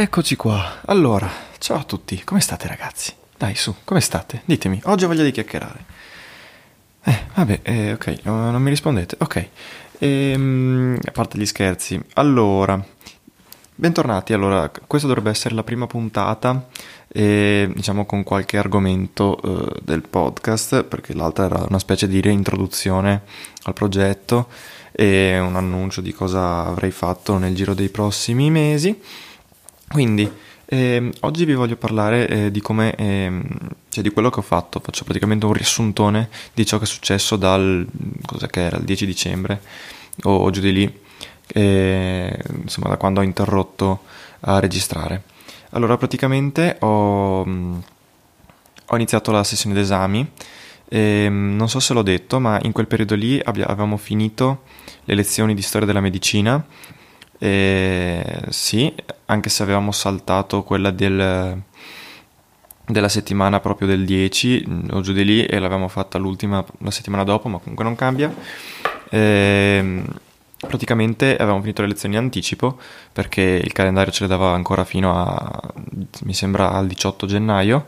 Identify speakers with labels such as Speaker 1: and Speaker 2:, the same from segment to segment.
Speaker 1: Eccoci qua. Allora, ciao a tutti, come state ragazzi? Dai, su, come state? Ditemi, oggi ho voglia di chiacchierare. Eh, vabbè, eh, ok, no, non mi rispondete. Ok, ehm, a parte gli scherzi. Allora, bentornati. Allora, questa dovrebbe essere la prima puntata, eh, diciamo con qualche argomento eh, del podcast, perché l'altra era una specie di reintroduzione al progetto e un annuncio di cosa avrei fatto nel giro dei prossimi mesi. Quindi, ehm, oggi vi voglio parlare eh, di come, ehm, cioè di quello che ho fatto, faccio praticamente un riassuntone di ciò che è successo dal, era, il 10 dicembre o, o giù di lì, eh, insomma da quando ho interrotto a registrare. Allora, praticamente ho, ho iniziato la sessione d'esami, e, non so se l'ho detto, ma in quel periodo lì avevamo finito le lezioni di storia della medicina e sì, anche se avevamo saltato quella del, della settimana proprio del 10 o giù di lì e l'avevamo fatta l'ultima la settimana dopo, ma comunque non cambia. E, praticamente avevamo finito le lezioni in anticipo perché il calendario ce le dava ancora fino a mi sembra al 18 gennaio.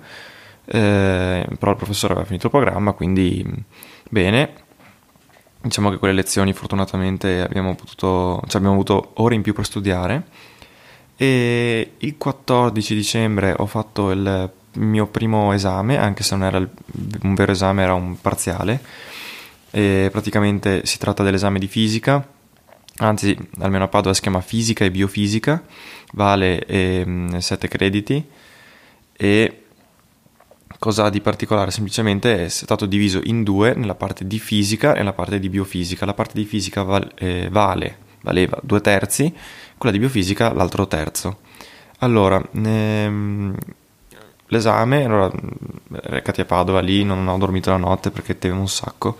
Speaker 1: Eh, però il professore aveva finito il programma, quindi bene diciamo che quelle lezioni fortunatamente abbiamo potuto, cioè abbiamo avuto ore in più per studiare. E il 14 dicembre ho fatto il mio primo esame, anche se non era un vero esame, era un parziale. E praticamente si tratta dell'esame di fisica, anzi almeno a Padova si chiama fisica e biofisica, vale eh, 7 crediti. E Cosa di particolare? Semplicemente è stato diviso in due nella parte di fisica e nella parte di biofisica. La parte di fisica val- eh, vale, valeva due terzi, quella di biofisica l'altro terzo. Allora, ehm, l'esame, allora, recati a Padova, lì non ho dormito la notte perché temevo un sacco.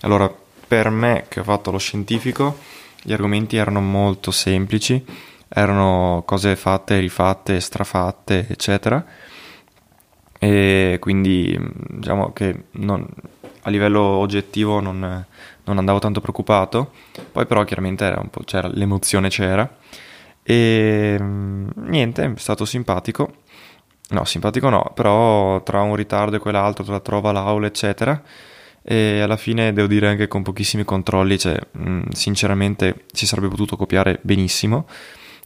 Speaker 1: Allora, per me che ho fatto lo scientifico, gli argomenti erano molto semplici, erano cose fatte, rifatte, strafatte, eccetera e quindi diciamo che non, a livello oggettivo non, non, andavo tanto preoccupato, poi però chiaramente c'era, l'emozione c'era. E niente, è stato simpatico, no simpatico no, però tra un ritardo e quell'altro, tra la trova, l'aula eccetera e alla fine devo dire anche con pochissimi controlli, cioè sinceramente si sarebbe potuto copiare benissimo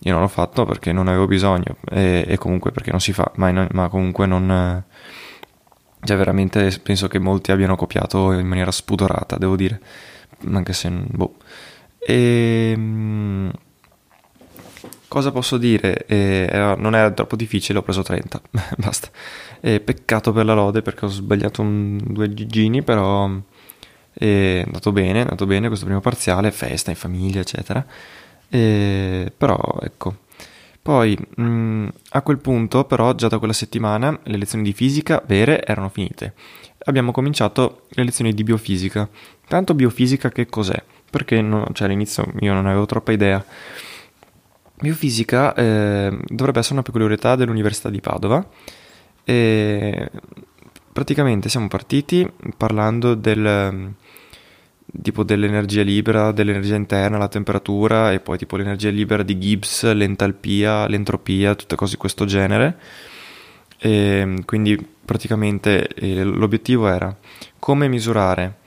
Speaker 1: io non l'ho fatto perché non avevo bisogno e, e comunque perché non si fa, ma, ma comunque non... Cioè veramente penso che molti abbiano copiato in maniera spudorata, devo dire, anche se... Boh. E, cosa posso dire? Eh, non era troppo difficile, ho preso 30, basta. E peccato per la lode perché ho sbagliato un, due gigini, però è andato bene, è andato bene questo primo parziale, festa in famiglia, eccetera. E, però ecco. Poi mh, mm, a quel punto, però, già da quella settimana le lezioni di fisica vere erano finite. Abbiamo cominciato le lezioni di biofisica. Tanto biofisica che cos'è? Perché no, cioè, all'inizio io non avevo troppa idea. biofisica eh, dovrebbe essere una peculiarità dell'Università di Padova e praticamente siamo partiti parlando del tipo dell'energia libera, dell'energia interna, la temperatura e poi tipo l'energia libera di Gibbs, l'entalpia, l'entropia, tutte cose di questo genere. E quindi praticamente eh, l'obiettivo era come misurare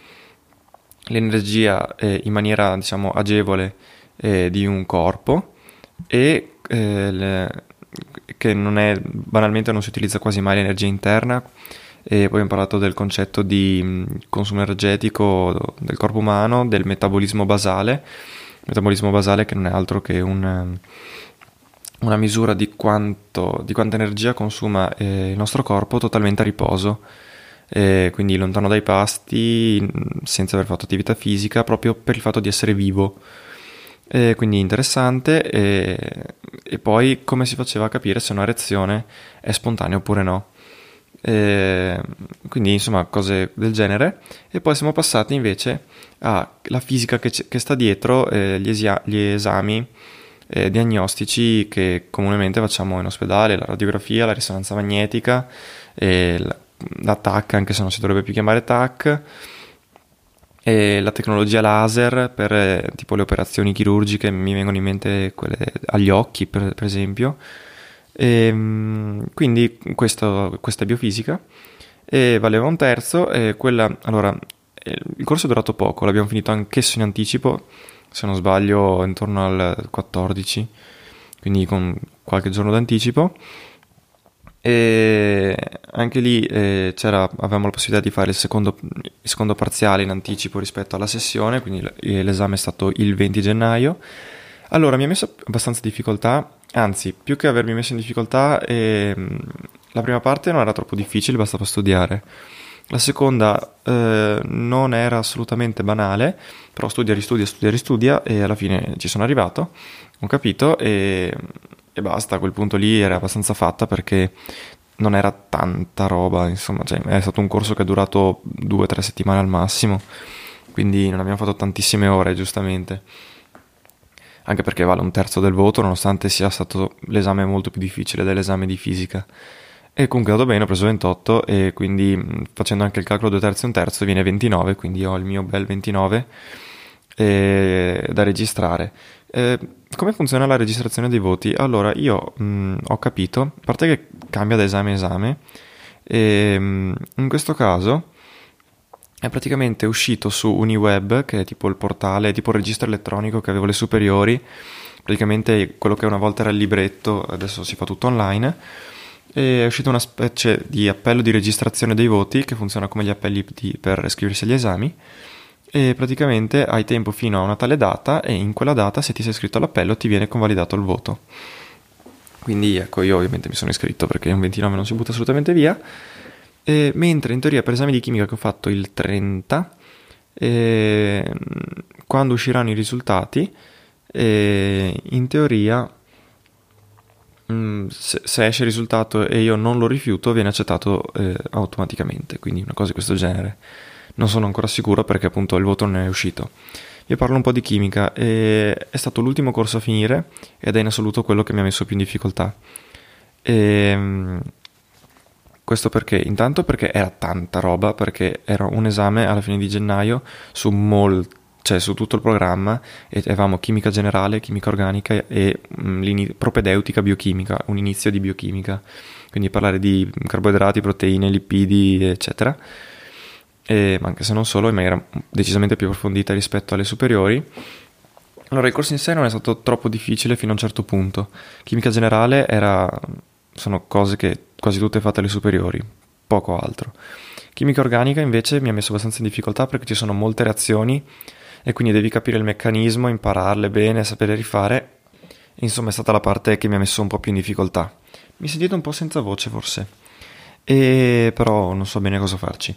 Speaker 1: l'energia eh, in maniera diciamo agevole eh, di un corpo e che non è banalmente non si utilizza quasi mai l'energia interna e poi abbiamo parlato del concetto di mm, consumo energetico del corpo umano, del metabolismo basale, metabolismo basale che non è altro che un, una misura di, quanto, di quanta energia consuma eh, il nostro corpo totalmente a riposo, eh, quindi lontano dai pasti, senza aver fatto attività fisica, proprio per il fatto di essere vivo. Eh, quindi interessante e, e, poi come si faceva a capire se una reazione è spontanea oppure no. Eh, quindi insomma cose del genere. E poi siamo passati invece alla fisica che, che sta dietro eh, gli, esia- gli, esami eh, diagnostici che comunemente facciamo in ospedale, la radiografia, la risonanza magnetica, la, la TAC anche se non si dovrebbe più chiamare TAC la tecnologia laser per eh, tipo le operazioni chirurgiche mi vengono in mente quelle agli occhi per, per esempio e, ehm, quindi questo, questa è biofisica e valeva un terzo quella, allora, eh, il corso è durato poco, l'abbiamo finito anch'esso in anticipo, se non sbaglio intorno al 14, quindi con qualche giorno d'anticipo. E anche lì eh, avevamo la possibilità di fare il secondo, il secondo, parziale in anticipo rispetto alla sessione, quindi l'esame è stato il 20 gennaio. Allora mi ha messo abbastanza difficoltà Anzi, più che avermi messo in difficoltà, ehm, la prima parte non era troppo difficile, bastava studiare. La seconda eh, non era assolutamente banale, però studia, ristudia, studia, ristudia e alla fine ci sono arrivato, ho capito e, e basta, a quel punto lì era abbastanza fatta perché non era tanta roba, insomma, cioè, è stato un corso che è durato due o tre settimane al massimo, quindi non abbiamo fatto tantissime ore, giustamente anche perché vale un terzo del voto, nonostante sia stato l'esame molto più difficile dell'esame di fisica. E comunque è andato bene, ho preso 28 e quindi facendo anche il calcolo 2 terzi e un terzo viene 29, quindi ho il mio bel 29 eh, da registrare. Eh, come funziona la registrazione dei voti? Allora, io mh, ho capito, a parte che cambia da esame a esame, e, mh, in questo caso è praticamente uscito su Uniweb, che è tipo il portale, tipo il registro elettronico che avevo le superiori, praticamente quello che una volta era il libretto, adesso si fa tutto online, è uscito una specie di appello di registrazione dei voti che funziona come gli appelli di, per iscriversi agli esami. E praticamente hai tempo fino a una tale data e in quella data se ti sei iscritto all'appello ti viene convalidato il voto. Quindi ecco io ovviamente mi sono iscritto perché un 29 non si butta assolutamente via e, mentre in teoria per esami di chimica che ho fatto il 30, e, quando usciranno i risultati, e, in teoria mm, se, se, esce il risultato e io non lo rifiuto viene accettato eh, automaticamente, quindi una cosa di questo genere. Non sono ancora sicuro perché appunto il voto non è uscito. Io parlo un po' di chimica è stato l'ultimo corso a finire ed è in assoluto quello che mi ha messo più in difficoltà. E, questo perché? Intanto perché era tanta roba, perché era un esame alla fine di gennaio su, mol- cioè su tutto il programma e avevamo chimica generale, chimica organica e mh, propedeutica biochimica, un inizio di biochimica, quindi parlare di carboidrati, proteine, lipidi, eccetera. E, ma anche se non solo, in maniera decisamente più approfondita rispetto alle superiori. Allora, il corso in sé non è stato troppo difficile fino a un certo punto. Chimica generale era, sono cose che quasi tutte fatte alle superiori, poco altro. Chimica organica invece mi ha messo abbastanza in difficoltà perché ci sono molte reazioni e quindi devi capire il meccanismo, impararle bene, sapere rifare. Insomma, è stata la parte che mi ha messo un po' più in difficoltà. Mi sentite un po' senza voce forse, e però non so bene cosa farci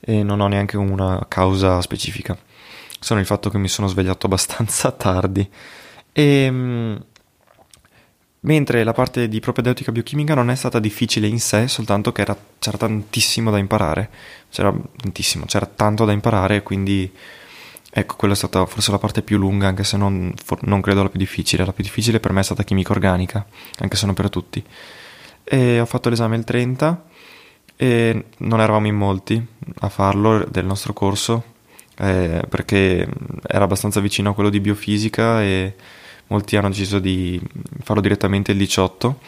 Speaker 1: e non ho neanche una causa specifica. Sono il fatto che mi sono svegliato abbastanza tardi e ehm, mentre la parte di propedeutica biochimica non è stata difficile in sé, soltanto che era, c'era tantissimo da imparare, c'era tantissimo, c'era tanto da imparare, quindi ecco, quella è stata forse la parte più lunga, anche se non, for- non credo la più difficile. La più difficile per me è stata chimica organica, anche se non per tutti. E ho fatto l'esame il 30 e non eravamo in molti a farlo del nostro corso, eh, perché era abbastanza vicino a quello di biofisica e molti hanno deciso di farlo direttamente il 18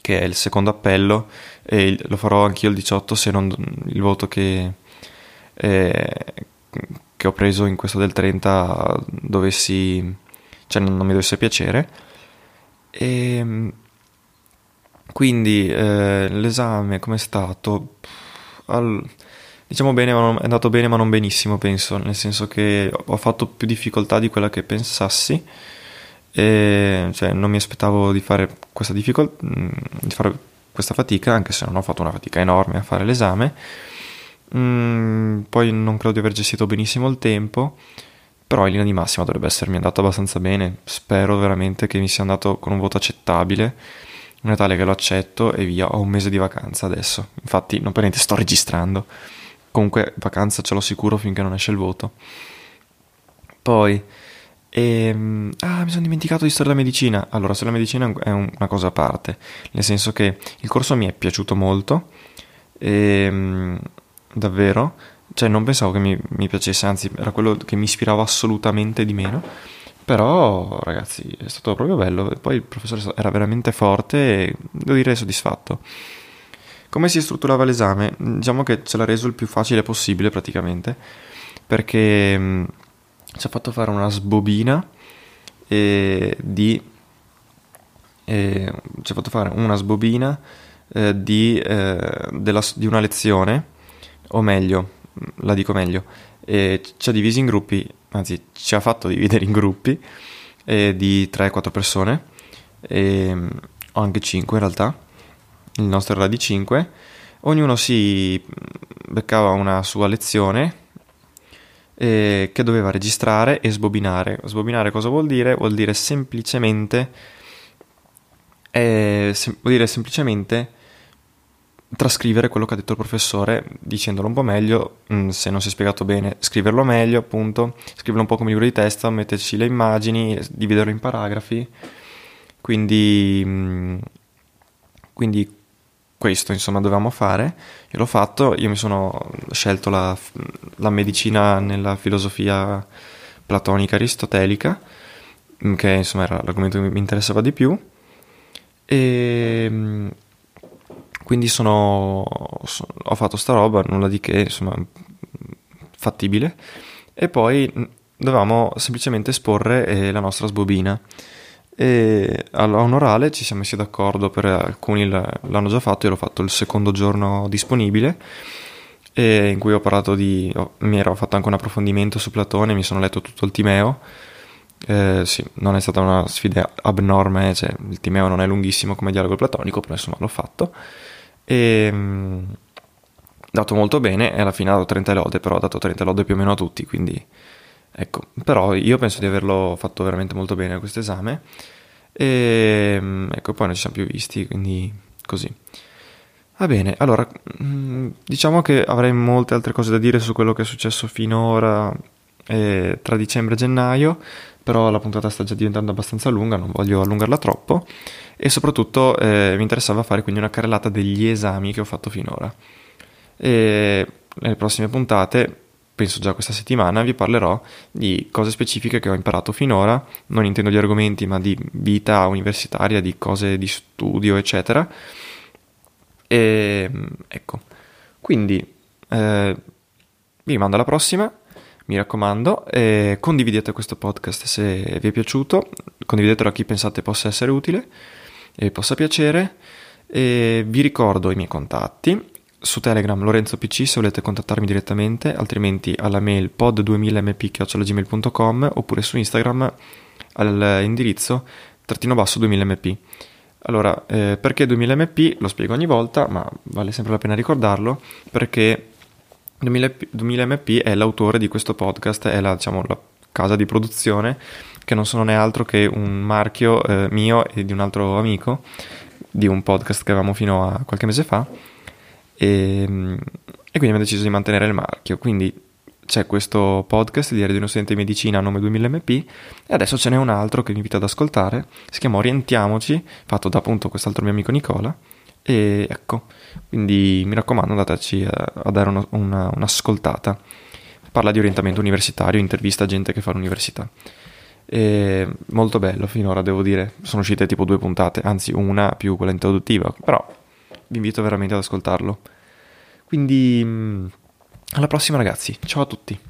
Speaker 1: che è il secondo appello e lo farò anch'io il 18 se non il voto che, eh, che ho preso in questo del 30 dovessi cioè non, non mi dovesse piacere. E ehm, quindi eh, l'esame come è stato? Al, diciamo bene ma non, è andato bene ma non benissimo penso nel senso che ho fatto più difficoltà di quella che pensassi e cioè, non mi aspettavo di fare questa difficoltà mm, di fare questa fatica anche se non ho fatto una fatica enorme a fare l'esame. Mm, poi non credo di aver gestito benissimo il tempo però in linea di massima dovrebbe essermi andato abbastanza bene. Spero veramente che mi sia andato con un voto accettabile in tale che lo accetto e via. Ho un mese di vacanza adesso. Infatti non per niente sto registrando. Comunque vacanza ce l'ho sicuro finché non esce il voto. Poi e, ehm, ah, mi sono dimenticato di storia della medicina. Allora, storia della medicina è una cosa a parte, nel senso che il corso mi è piaciuto molto, e, ehm, davvero, cioè non pensavo che mi, mi, piacesse, anzi era quello che mi ispirava assolutamente di meno, però ragazzi è stato proprio bello, e poi il professore era veramente forte e devo dire soddisfatto. Come si strutturava l'esame? Diciamo che ce l'ha reso il più facile possibile praticamente, perché ci ha fatto fare una sbobina eh, di eh, ci ha fatto fare una sbobina eh, di, eh, della, di, una lezione o meglio la dico meglio ci ha divisi in gruppi anzi ci ha fatto dividere in gruppi eh, di 3-4 persone o anche 5 in realtà il nostro era di 5 ognuno si beccava una sua lezione eh, che doveva registrare e sbobinare. Sbobinare cosa vuol dire? Vuol dire semplicemente, eh, sem- vuol dire semplicemente trascrivere quello che ha detto il professore dicendolo un po' meglio, mh, mm, se non si è spiegato bene, scriverlo meglio, appunto, scriverlo un po' come libro di testo, metterci le immagini, dividerlo in paragrafi. Quindi, mh, mm, quindi questo insomma dovevamo fare, io l'ho fatto, io mi sono scelto la, la medicina nella filosofia platonica aristotelica, mm, che insomma era l'argomento che mi interessava di più, e mm, quindi sono, sono, ho fatto sta roba, nulla di che, insomma, fattibile, e poi mm, dovevamo semplicemente esporre eh, la nostra sbobina e a un orale ci siamo messi d'accordo per alcuni l'hanno già fatto io l'ho fatto il secondo giorno disponibile in cui ho parlato di mi ero fatto anche un approfondimento su Platone mi sono letto tutto il Timeo. Eh, sì, non è stata una sfida abnorme cioè, il Timeo non è lunghissimo come dialogo platonico però insomma l'ho fatto. E mh, dato molto bene e alla fine ha dato 30 lode però ho dato 30 lode più o meno a tutti quindi Ecco, però io penso di averlo fatto veramente molto bene questo esame e mm, ecco, poi non ci siamo più visti, quindi così. Va bene, allora, mm, diciamo che avrei molte altre cose da dire su quello che è successo finora eh, tra dicembre e gennaio, però la puntata sta già diventando abbastanza lunga, non voglio allungarla troppo e soprattutto eh, mi interessava fare quindi una carrellata degli esami che ho fatto finora. E nelle prossime puntate penso già questa settimana, vi parlerò di cose specifiche che ho imparato finora, non intendo di argomenti, ma di vita universitaria, di cose di studio, eccetera. E ecco, quindi eh, vi mando alla prossima, mi raccomando, eh, condividete questo podcast se vi è piaciuto, condividetelo a chi pensate possa essere utile e possa piacere. E vi ricordo i miei contatti, su Telegram Lorenzo PC se volete contattarmi direttamente, altrimenti alla mail pod2000mp.gmail.com oppure su Instagram all'indirizzo trattino basso 2000mp. Allora, eh, perché 2000mp? Lo spiego ogni volta, ma vale sempre la pena ricordarlo, perché 2000mp è l'autore di questo podcast, è la, diciamo, la casa di produzione, che non sono né altro che un marchio eh, mio e di un altro amico, di un podcast che avevamo fino a qualche mese fa, e, e quindi abbiamo deciso di mantenere il marchio. Quindi c'è questo podcast, Diario di uno studente di medicina a nome 2000mp, e adesso ce n'è un altro che vi invito ad ascoltare, si chiama Orientiamoci, fatto da appunto quest'altro mio amico Nicola, e ecco, quindi mi raccomando andateci a, a dare uno, una, un'ascoltata. Parla di orientamento universitario, intervista gente che fa l'università. E molto bello finora, devo dire. Sono uscite tipo due puntate, anzi una più quella introduttiva, però vi invito veramente ad ascoltarlo. Quindi mm, alla prossima ragazzi, ciao a tutti.